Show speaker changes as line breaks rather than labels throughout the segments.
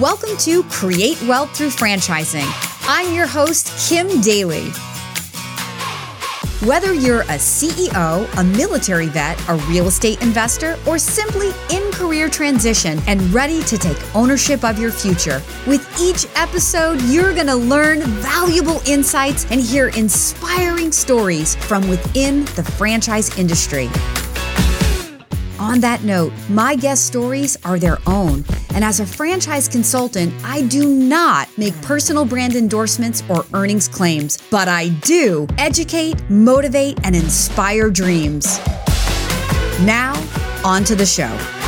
Welcome to Create Wealth Through Franchising. I'm your host, Kim Daly. Whether you're a CEO, a military vet, a real estate investor, or simply in career transition and ready to take ownership of your future, with each episode, you're going to learn valuable insights and hear inspiring stories from within the franchise industry. On that note, my guest stories are their own. And as a franchise consultant, I do not make personal brand endorsements or earnings claims, but I do educate, motivate, and inspire dreams. Now, on to the show.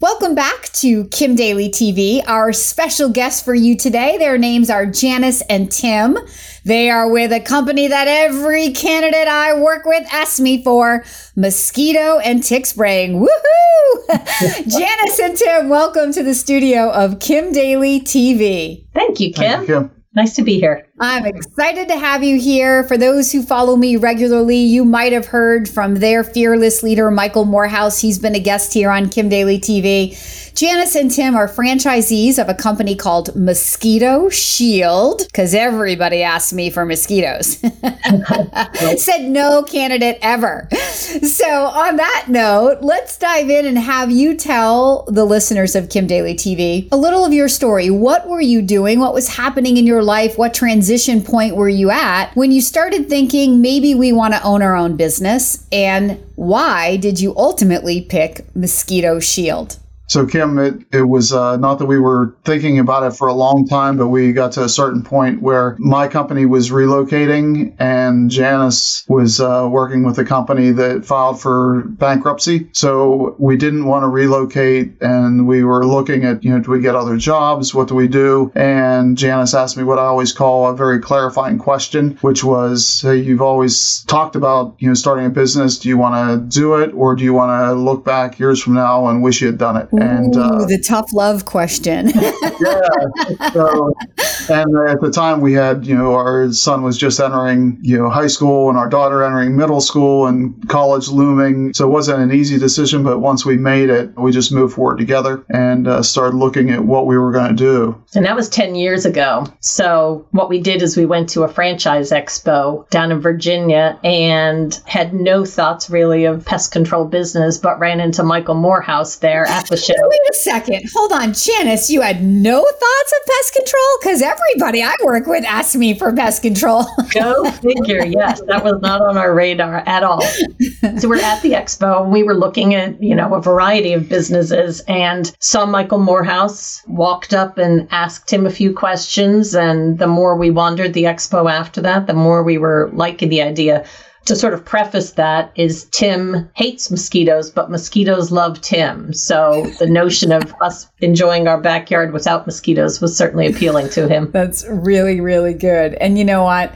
Welcome back to Kim Daly TV. Our special guests for you today, their names are Janice and Tim. They are with a company that every candidate I work with asks me for mosquito and tick spraying. Woohoo! Janice and Tim, welcome to the studio of Kim Daly TV.
Thank you, Kim. Thank you, Kim. Nice to be here.
I'm excited to have you here. For those who follow me regularly, you might have heard from their fearless leader, Michael Morehouse. He's been a guest here on Kim Daly TV. Janice and Tim are franchisees of a company called Mosquito Shield because everybody asked me for mosquitoes. Said no candidate ever. So, on that note, let's dive in and have you tell the listeners of Kim Daly TV a little of your story. What were you doing? What was happening in your life? What transition point were you at when you started thinking maybe we want to own our own business? And why did you ultimately pick Mosquito Shield?
So, Kim, it, it was uh, not that we were thinking about it for a long time, but we got to a certain point where my company was relocating and Janice was uh, working with a company that filed for bankruptcy. So, we didn't want to relocate and we were looking at, you know, do we get other jobs? What do we do? And Janice asked me what I always call a very clarifying question, which was, hey, you've always talked about, you know, starting a business. Do you want to do it or do you want to look back years from now and wish you had done it?
And uh, the tough love question.
yeah. So, and at the time, we had you know our son was just entering you know high school, and our daughter entering middle school, and college looming. So it wasn't an easy decision, but once we made it, we just moved forward together and uh, started looking at what we were going to do.
And that was ten years ago. So what we did is we went to a franchise expo down in Virginia and had no thoughts really of pest control business, but ran into Michael Morehouse there at the show.
Wait a second. Hold on, Janice. You had no thoughts of pest control? Because everybody I work with asks me for pest control.
Go figure. Yes, that was not on our radar at all. So we're at the expo we were looking at, you know, a variety of businesses and saw Michael Morehouse, walked up and asked him a few questions. And the more we wandered the expo after that, the more we were liking the idea to sort of preface that is Tim hates mosquitoes, but mosquitoes love Tim. So the notion of us enjoying our backyard without mosquitoes was certainly appealing to him.
That's really, really good. And you know what?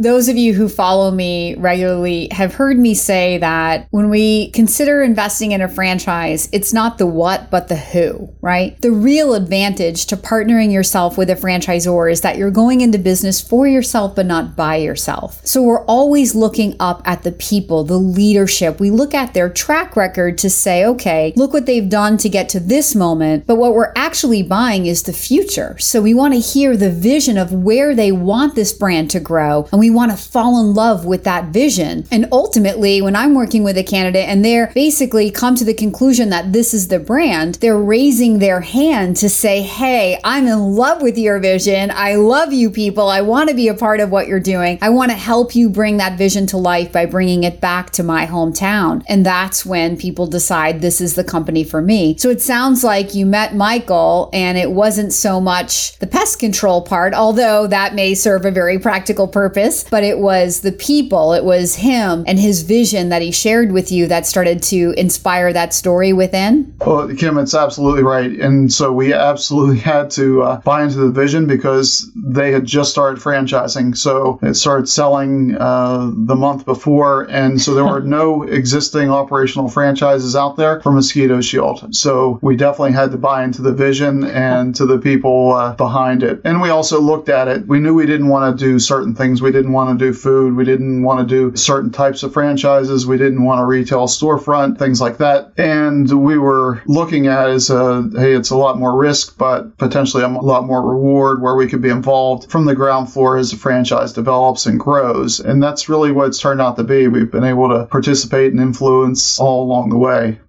Those of you who follow me regularly have heard me say that when we consider investing in a franchise, it's not the what, but the who, right? The real advantage to partnering yourself with a franchisor is that you're going into business for yourself, but not by yourself. So we're always looking up at the people, the leadership. We look at their track record to say, okay, look what they've done to get to this moment. But what we're actually buying is the future. So we want to hear the vision of where they want this brand to grow. And we want to fall in love with that vision. And ultimately, when I'm working with a candidate and they're basically come to the conclusion that this is the brand, they're raising their hand to say, Hey, I'm in love with your vision. I love you people. I want to be a part of what you're doing. I want to help you bring that vision to life by bringing it back to my hometown. And that's when people decide this is the company for me. So it sounds like you met Michael and it wasn't so much the pest control part, although that may serve a very practical purpose but it was the people, it was him and his vision that he shared with you that started to inspire that story within?
Well, Kim, it's absolutely right. And so we absolutely had to uh, buy into the vision because they had just started franchising. So it started selling uh, the month before. And so there were no existing operational franchises out there for Mosquito Shield. So we definitely had to buy into the vision and to the people uh, behind it. And we also looked at it. We knew we didn't want to do certain things. We didn't didn't want to do food. We didn't want to do certain types of franchises. We didn't want a retail storefront, things like that. And we were looking at as a, hey, it's a lot more risk, but potentially a lot more reward where we could be involved from the ground floor as the franchise develops and grows. And that's really what it's turned out to be. We've been able to participate and influence all along the way.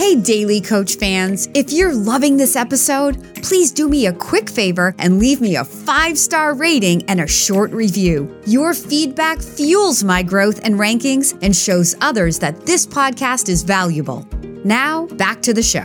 Hey, Daly Coach fans, if you're loving this episode, please do me a quick favor and leave me a five star rating and a short review. Your feedback fuels my growth and rankings and shows others that this podcast is valuable. Now, back to the show.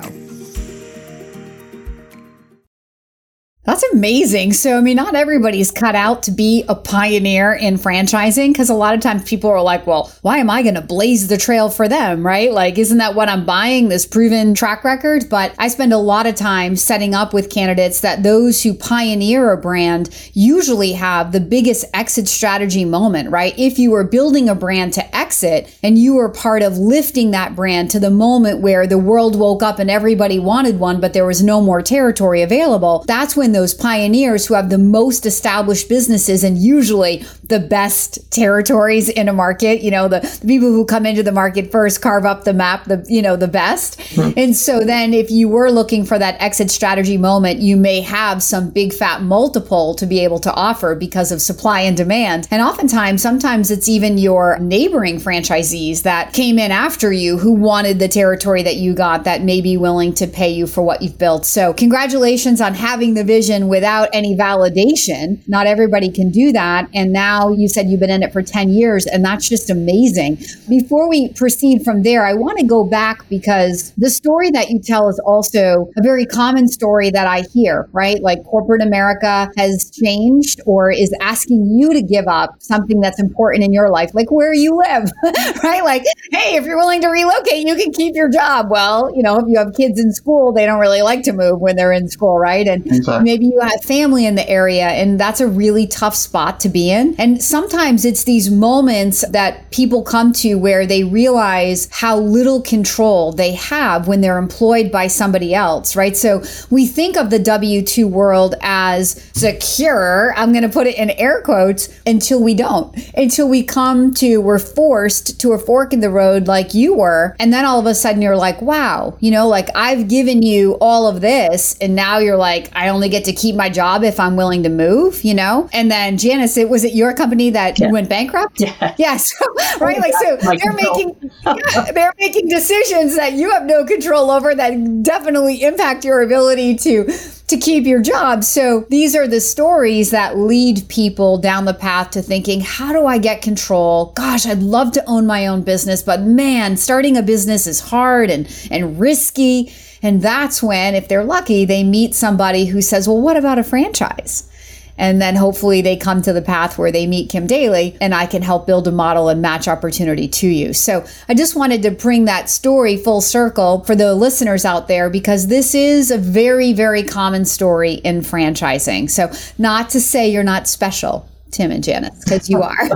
That's amazing. So, I mean, not everybody's cut out to be a pioneer in franchising because a lot of times people are like, well, why am I going to blaze the trail for them? Right? Like, isn't that what I'm buying, this proven track record? But I spend a lot of time setting up with candidates that those who pioneer a brand usually have the biggest exit strategy moment, right? If you were building a brand to exit and you were part of lifting that brand to the moment where the world woke up and everybody wanted one, but there was no more territory available, that's when those pioneers who have the most established businesses and usually the best territories in a market. You know, the, the people who come into the market first carve up the map, the you know, the best. And so then if you were looking for that exit strategy moment, you may have some big fat multiple to be able to offer because of supply and demand. And oftentimes, sometimes it's even your neighboring franchisees that came in after you who wanted the territory that you got that may be willing to pay you for what you've built. So congratulations on having the vision vision without any validation. Not everybody can do that. And now you said you've been in it for 10 years, and that's just amazing. Before we proceed from there, I want to go back because the story that you tell is also a very common story that I hear, right? Like corporate America has changed or is asking you to give up something that's important in your life, like where you live, right? Like, hey, if you're willing to relocate, you can keep your job. Well, you know, if you have kids in school, they don't really like to move when they're in school, right? And exactly maybe you have family in the area and that's a really tough spot to be in. And sometimes it's these moments that people come to where they realize how little control they have when they're employed by somebody else, right? So we think of the W 2 world as secure. I'm going to put it in air quotes until we don't, until we come to, we're forced to a fork in the road like you were. And then all of a sudden you're like, wow, you know, like I've given you all of this. And now you're like, I only get to keep my job if I'm willing to move, you know? And then Janice, it was it your company that yeah. went bankrupt?
Yeah.
Yes. right. Like so they're making yeah, they're making decisions that you have no control over that definitely impact your ability to to keep your job. So these are the stories that lead people down the path to thinking, how do I get control? Gosh, I'd love to own my own business, but man, starting a business is hard and and risky. And that's when, if they're lucky, they meet somebody who says, Well, what about a franchise? And then hopefully they come to the path where they meet Kim Daly and I can help build a model and match opportunity to you. So I just wanted to bring that story full circle for the listeners out there because this is a very, very common story in franchising. So, not to say you're not special. Tim and Janice, because you are.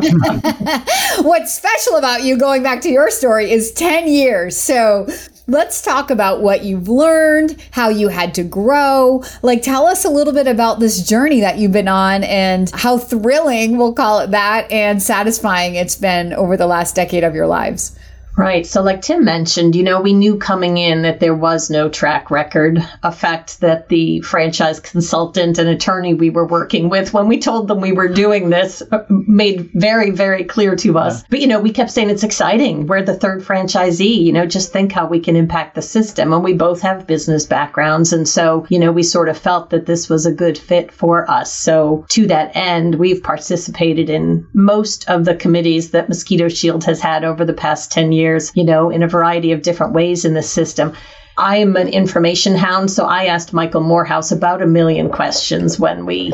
What's special about you, going back to your story, is 10 years. So let's talk about what you've learned, how you had to grow. Like, tell us a little bit about this journey that you've been on and how thrilling, we'll call it that, and satisfying it's been over the last decade of your lives.
Right. So, like Tim mentioned, you know, we knew coming in that there was no track record, a fact that the franchise consultant and attorney we were working with, when we told them we were doing this, uh, made very, very clear to us. Yeah. But, you know, we kept saying it's exciting. We're the third franchisee. You know, just think how we can impact the system. And we both have business backgrounds. And so, you know, we sort of felt that this was a good fit for us. So, to that end, we've participated in most of the committees that Mosquito Shield has had over the past 10 years years, you know, in a variety of different ways in the system. I'm an information hound, so I asked Michael Morehouse about a million questions when we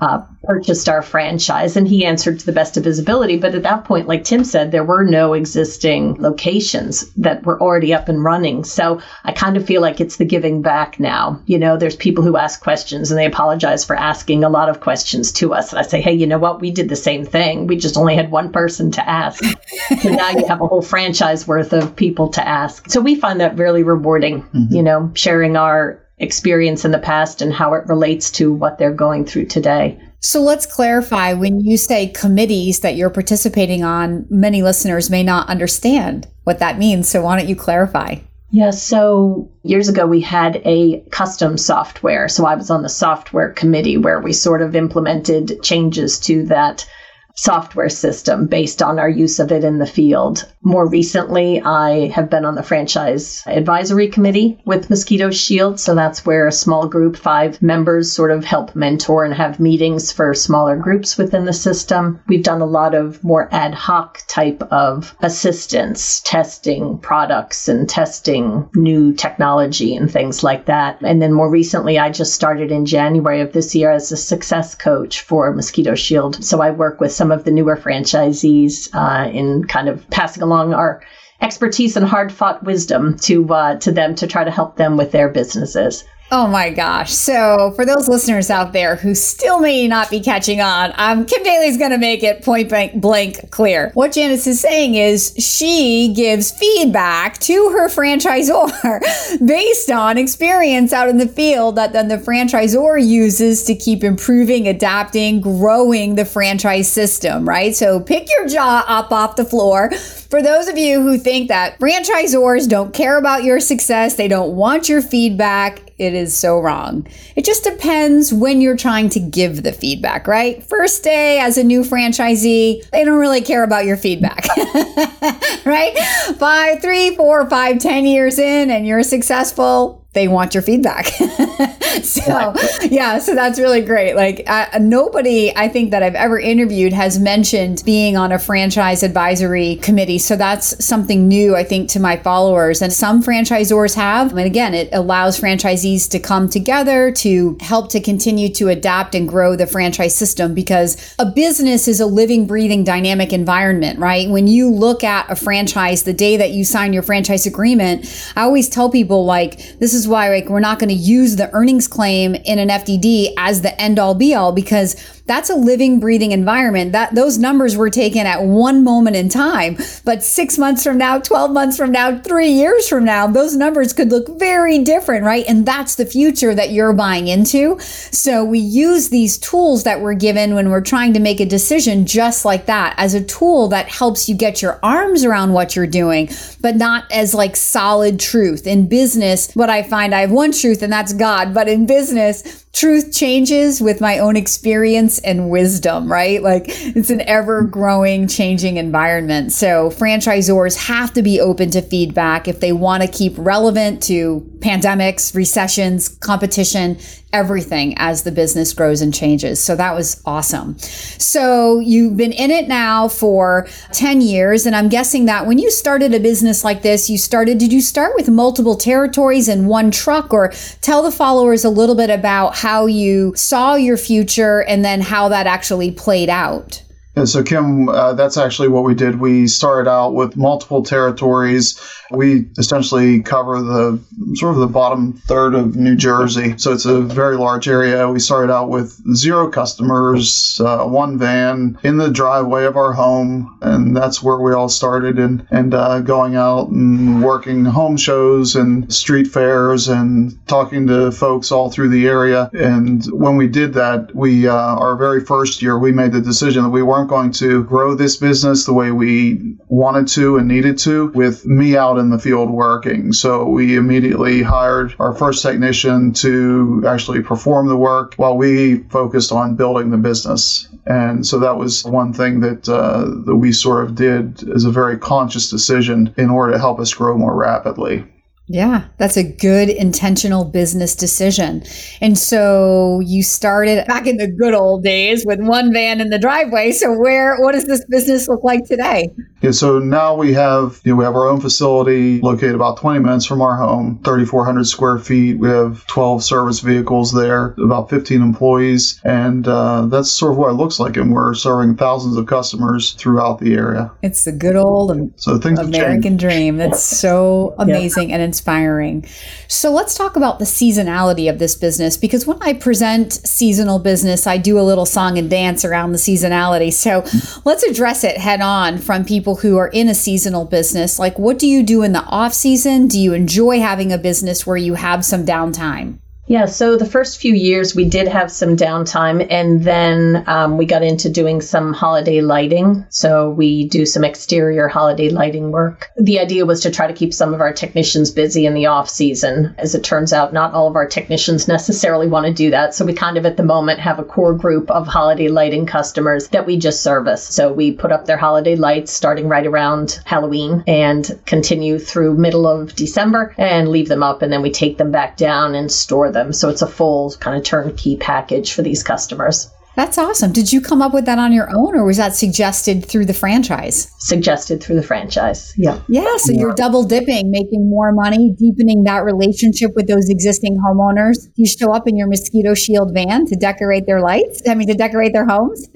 uh, purchased our franchise, and he answered to the best of his ability. But at that point, like Tim said, there were no existing locations that were already up and running. So I kind of feel like it's the giving back now. You know, there's people who ask questions and they apologize for asking a lot of questions to us. And I say, hey, you know what? We did the same thing. We just only had one person to ask. so now you have a whole franchise worth of people to ask. So we find that really rewarding, mm-hmm. you know, sharing our experience in the past and how it relates to what they're going through today.
So let's clarify when you say committees that you're participating on, many listeners may not understand what that means. So why don't you clarify?
Yeah, so years ago we had a custom software. So I was on the software committee where we sort of implemented changes to that software system based on our use of it in the field. More recently, I have been on the franchise advisory committee with Mosquito Shield. So that's where a small group, five members, sort of help mentor and have meetings for smaller groups within the system. We've done a lot of more ad hoc type of assistance, testing products and testing new technology and things like that. And then more recently, I just started in January of this year as a success coach for Mosquito Shield. So I work with some some of the newer franchisees uh, in kind of passing along our expertise and hard fought wisdom to uh, to them to try to help them with their businesses.
Oh my gosh. So, for those listeners out there who still may not be catching on, um, Kim Daly's going to make it point blank, blank clear. What Janice is saying is she gives feedback to her franchisor based on experience out in the field that then the franchisor uses to keep improving, adapting, growing the franchise system, right? So, pick your jaw up off the floor. For those of you who think that franchisors don't care about your success, they don't want your feedback, it is so wrong. It just depends when you're trying to give the feedback, right? First day as a new franchisee, they don't really care about your feedback, right? Five, three, four, five, ten years in, and you're successful, they want your feedback. so, yeah, so that's really great. Like, nobody I think that I've ever interviewed has mentioned being on a franchise advisory committee. So, that's something new, I think, to my followers. And some franchisors have. And again, it allows franchisees to come together to help to continue to adapt and grow the franchise system because a business is a living, breathing, dynamic environment, right? When you look at a franchise, the day that you sign your franchise agreement, I always tell people, like, this is why like we're not going to use the earnings claim in an FDD as the end all be all because that's a living, breathing environment. That those numbers were taken at one moment in time. But six months from now, 12 months from now, three years from now, those numbers could look very different, right? And that's the future that you're buying into. So we use these tools that we're given when we're trying to make a decision just like that as a tool that helps you get your arms around what you're doing, but not as like solid truth. In business, what I find I have one truth and that's God, but in business, truth changes with my own experience and wisdom, right? Like it's an ever growing, changing environment. So franchisors have to be open to feedback if they want to keep relevant to pandemics, recessions, competition, everything as the business grows and changes. So that was awesome. So you've been in it now for 10 years. And I'm guessing that when you started a business like this, you started, did you start with multiple territories and one truck? Or tell the followers a little bit about how you saw your future and then how that actually played out.
And so, Kim, uh, that's actually what we did. We started out with multiple territories. We essentially cover the sort of the bottom third of New Jersey. So it's a very large area. We started out with zero customers, uh, one van in the driveway of our home. And that's where we all started and, and uh, going out and working home shows and street fairs and talking to folks all through the area. And when we did that, we, uh, our very first year, we made the decision that we weren't going to grow this business the way we wanted to and needed to with me out in the field working. So we immediately hired our first technician to actually perform the work while we focused on building the business. And so that was one thing that uh, that we sort of did as a very conscious decision in order to help us grow more rapidly.
Yeah, that's a good intentional business decision. And so you started back in the good old days with one van in the driveway. So where what does this business look like today?
Yeah, so now we have you know, we have our own facility located about 20 minutes from our home, 3,400 square feet. We have 12 service vehicles there, about 15 employees, and uh, that's sort of what it looks like. And we're serving thousands of customers throughout the area.
It's the good old so things American dream. That's so amazing yeah. and inspiring. So let's talk about the seasonality of this business because when I present seasonal business, I do a little song and dance around the seasonality. So let's address it head on from people who are in a seasonal business. Like, what do you do in the off season? Do you enjoy having a business where you have some downtime?
Yeah, so the first few years we did have some downtime, and then um, we got into doing some holiday lighting. So we do some exterior holiday lighting work. The idea was to try to keep some of our technicians busy in the off season. As it turns out, not all of our technicians necessarily want to do that. So we kind of at the moment have a core group of holiday lighting customers that we just service. So we put up their holiday lights starting right around Halloween and continue through middle of December and leave them up, and then we take them back down and store them them. So it's a full kind of turnkey package for these customers.
That's awesome. Did you come up with that on your own or was that suggested through the franchise?
Suggested through the franchise. Yeah.
Yeah. So yeah. you're double dipping, making more money, deepening that relationship with those existing homeowners. You show up in your mosquito shield van to decorate their lights, I mean, to decorate their homes.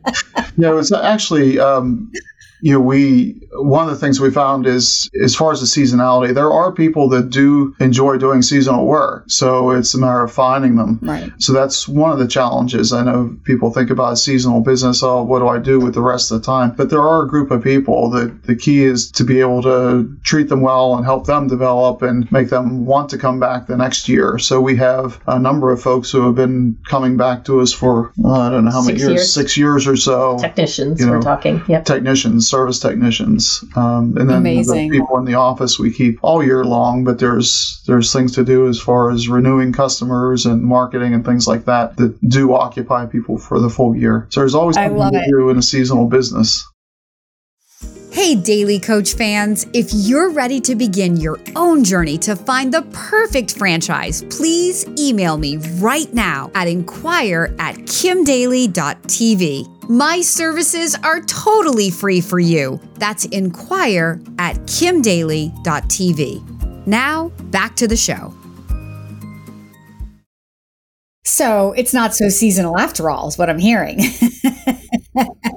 no, it's actually, um, you know, we one of the things we found is as far as the seasonality, there are people that do enjoy doing seasonal work. So it's a matter of finding them.
Right.
So that's one of the challenges. I know people think about a seasonal business. Oh, what do I do with the rest of the time? But there are a group of people that the key is to be able to treat them well and help them develop and make them want to come back the next year. So we have a number of folks who have been coming back to us for uh, I don't know how many years, years, six years or so.
Technicians, you know, we're talking. Yep.
Technicians service technicians, um, and then Amazing. the people in the office we keep all year long. But there's there's things to do as far as renewing customers and marketing and things like that that do occupy people for the full year. So there's always something to it. do in a seasonal business.
Hey, Daly Coach fans, if you're ready to begin your own journey to find the perfect franchise, please email me right now at inquire at kimdaly.tv. My services are totally free for you. That's inquire at kimdaly.tv. Now, back to the show. So it's not so seasonal after all, is what I'm hearing.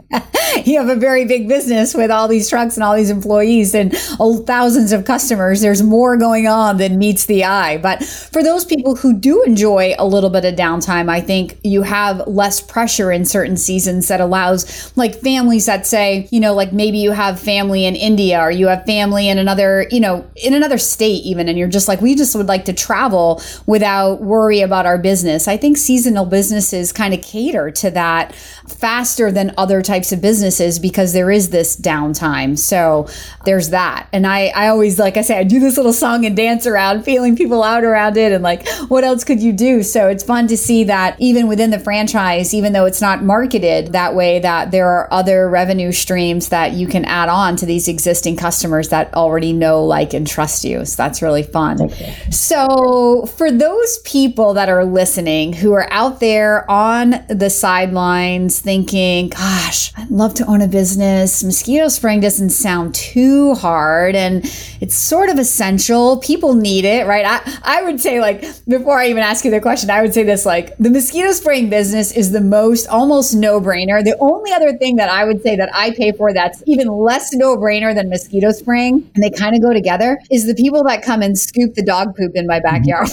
you have a very big business with all these trucks and all these employees and oh, thousands of customers. There's more going on than meets the eye. But for those people who do enjoy a little bit of downtime, I think you have less pressure in certain seasons that allows like families that say, you know, like maybe you have family in India or you have family in another, you know, in another state even, and you're just like, we just would like to travel without worry about our business. I think seasonal businesses kind of cater to that faster than other types of businesses because there is this downtime. So there's that. And I, I always, like I say, I do this little song and dance around, feeling people out around it and like, what else could you do? So it's fun to see that even within the franchise, even though it's not marketed that way, that there are other revenue streams that you can add on to these existing customers that already know, like, and trust you. So that's really fun. Okay. So for those people that are listening who are out there on the sidelines thinking, gosh, I'd love to own a business. Mosquito spraying doesn't sound too hard and it's sort of essential. People need it, right? I, I would say, like, before I even ask you the question, I would say this like, the mosquito spraying business is the most almost no brainer. The only other thing that I would say that I pay for that's even less no brainer than mosquito spraying, and they kind of go together, is the people that come and scoop the dog poop in my mm-hmm. backyard.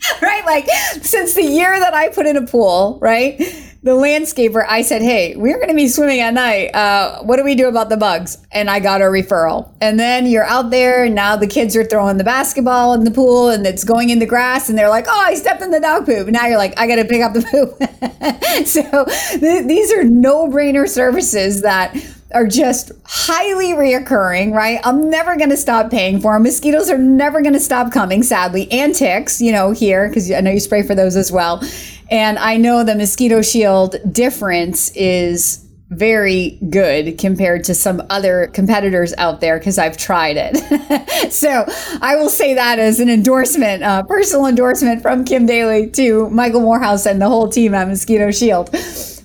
right? Like, since the year that I put in a pool, right? the landscaper, I said, Hey, we're going to be swimming at night. Uh, what do we do about the bugs? And I got a referral. And then you're out there, and now the kids are throwing the basketball in the pool and it's going in the grass, and they're like, Oh, I stepped in the dog poop. Now you're like, I got to pick up the poop. so th- these are no brainer services that are just highly reoccurring, right? I'm never going to stop paying for them. Mosquitoes are never going to stop coming, sadly, and ticks, you know, here, because I know you spray for those as well. And I know the mosquito shield difference is very good compared to some other competitors out there because I've tried it. so I will say that as an endorsement, uh, personal endorsement from Kim Daly to Michael Morehouse and the whole team at Mosquito Shield.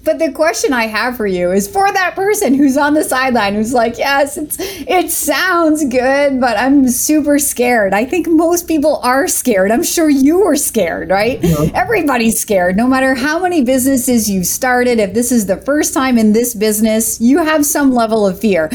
But the question I have for you is for that person who's on the sideline who's like, yes, it's it sounds good, but I'm super scared. I think most people are scared. I'm sure you were scared, right? Yeah. Everybody's scared. No matter how many businesses you've started, if this is the first time in this business, you have some level of fear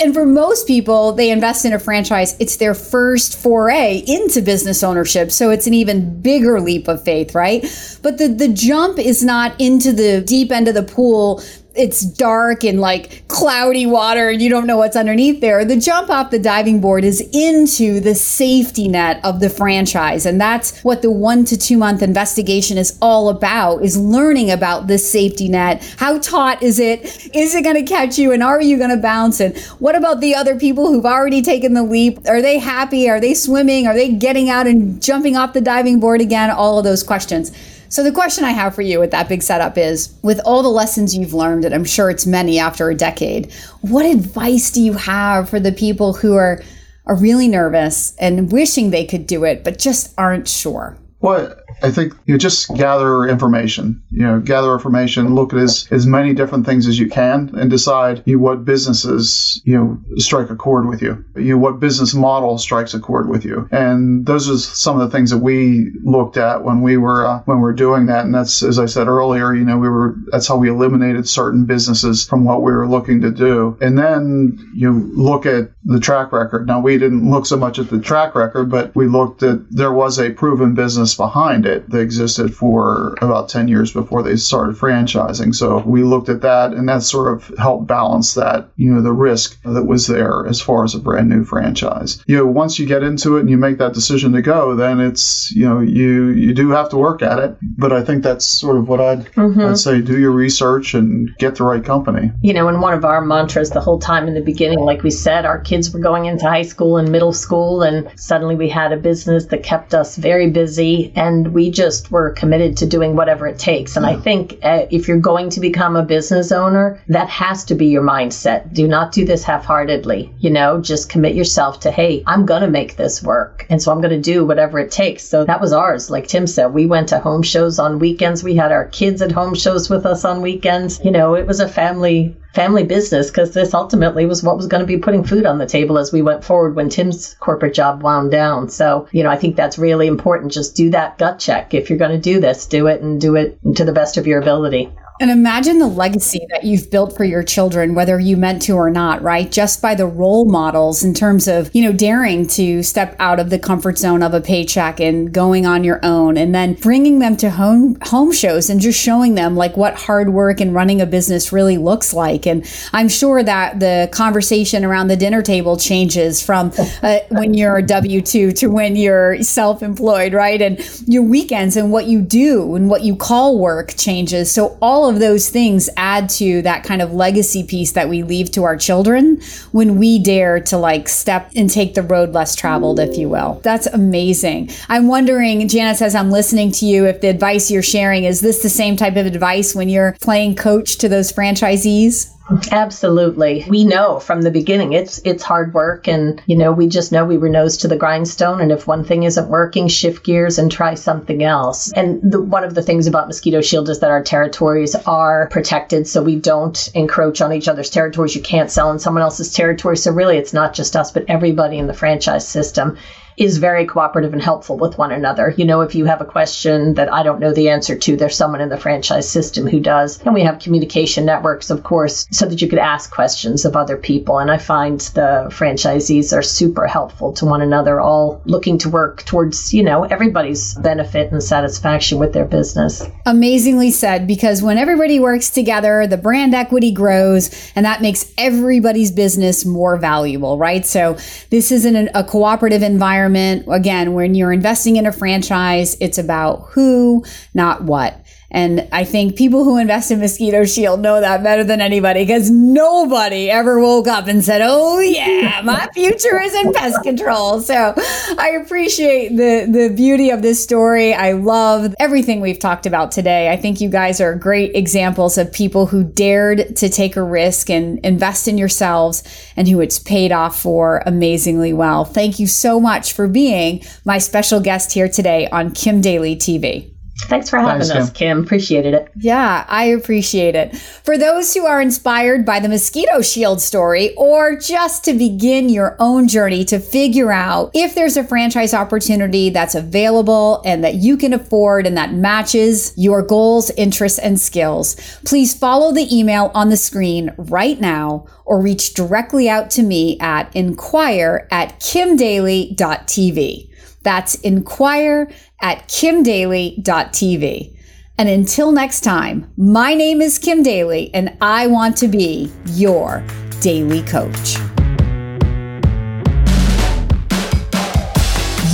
and for most people, they invest in a franchise. It's their first foray into business ownership. So it's an even bigger leap of faith, right? But the, the jump is not into the deep end of the pool it's dark and like cloudy water and you don't know what's underneath there. The jump off the diving board is into the safety net of the franchise. And that's what the one to two month investigation is all about is learning about this safety net. How taut is it? Is it going to catch you? And are you going to bounce? And what about the other people who've already taken the leap? Are they happy? Are they swimming? Are they getting out and jumping off the diving board again? All of those questions. So, the question I have for you with that big setup is with all the lessons you've learned, and I'm sure it's many after a decade, what advice do you have for the people who are, are really nervous and wishing they could do it, but just aren't sure?
Well, I think you know, just gather information. You know, gather information, look at as, as many different things as you can, and decide you know, what businesses you know strike a chord with you. You know, what business model strikes a chord with you. And those are some of the things that we looked at when we were uh, when we were doing that. And that's as I said earlier. You know, we were that's how we eliminated certain businesses from what we were looking to do. And then you look at the track record. Now we didn't look so much at the track record, but we looked at there was a proven business behind it that existed for about 10 years before they started franchising. So we looked at that and that sort of helped balance that, you know, the risk that was there as far as a brand new franchise. You know, once you get into it and you make that decision to go, then it's, you know, you you do have to work at it. But I think that's sort of what I'd, mm-hmm. I'd say do your research and get the right company.
You know, and one of our mantras the whole time in the beginning, like we said, our kids were going into high school and middle school and suddenly we had a business that kept us very busy and we just were committed to doing whatever it takes. And I think uh, if you're going to become a business owner, that has to be your mindset. Do not do this half heartedly. You know, just commit yourself to, hey, I'm going to make this work. And so I'm going to do whatever it takes. So that was ours. Like Tim said, we went to home shows on weekends. We had our kids at home shows with us on weekends. You know, it was a family family business because this ultimately was what was going to be putting food on the table as we went forward when Tim's corporate job wound down. So, you know, I think that's really important. Just do that gut check. If you're going to do this, do it and do it to the best of your ability.
And imagine the legacy that you've built for your children, whether you meant to or not, right? Just by the role models in terms of, you know, daring to step out of the comfort zone of a paycheck and going on your own and then bringing them to home, home shows and just showing them like what hard work and running a business really looks like. And I'm sure that the conversation around the dinner table changes from uh, when you're a W 2 to when you're self employed, right? And your weekends and what you do and what you call work changes. So all of those things add to that kind of legacy piece that we leave to our children when we dare to like step and take the road less traveled, if you will. That's amazing. I'm wondering, Janice, as I'm listening to you, if the advice you're sharing is this the same type of advice when you're playing coach to those franchisees?
Absolutely. We know from the beginning it's it's hard work and you know we just know we were nose to the grindstone and if one thing isn't working shift gears and try something else. And the, one of the things about Mosquito Shield is that our territories are protected so we don't encroach on each other's territories. You can't sell in someone else's territory. So really it's not just us but everybody in the franchise system is very cooperative and helpful with one another. You know, if you have a question that I don't know the answer to, there's someone in the franchise system who does. And we have communication networks, of course, so that you could ask questions of other people. And I find the franchisees are super helpful to one another, all looking to work towards, you know, everybody's benefit and satisfaction with their business.
Amazingly said, because when everybody works together, the brand equity grows and that makes everybody's business more valuable, right? So this isn't a cooperative environment environment. Again, when you're investing in a franchise, it's about who, not what. And I think people who invest in Mosquito Shield know that better than anybody because nobody ever woke up and said, Oh, yeah, my future is in pest control. So I appreciate the, the beauty of this story. I love everything we've talked about today. I think you guys are great examples of people who dared to take a risk and invest in yourselves and who it's paid off for amazingly well. Thank you so much for being my special guest here today on Kim Daly TV.
Thanks for having Thanks, us, Kim. Kim. Appreciated it.
Yeah, I appreciate it. For those who are inspired by the Mosquito Shield story, or just to begin your own journey to figure out if there's a franchise opportunity that's available and that you can afford and that matches your goals, interests, and skills, please follow the email on the screen right now or reach directly out to me at inquire at kimdaly.tv. That's inquire at kimdaly.tv. And until next time, my name is Kim Daly, and I want to be your daily coach.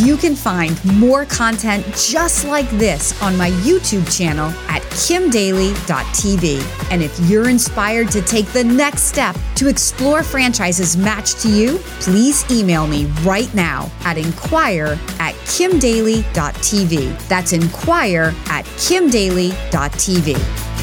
You can find more content just like this on my YouTube channel at kimdaly.tv. And if you're inspired to take the next step to explore franchises matched to you, please email me right now at inquire at kimdaly.tv. That's inquire at kimdaly.tv.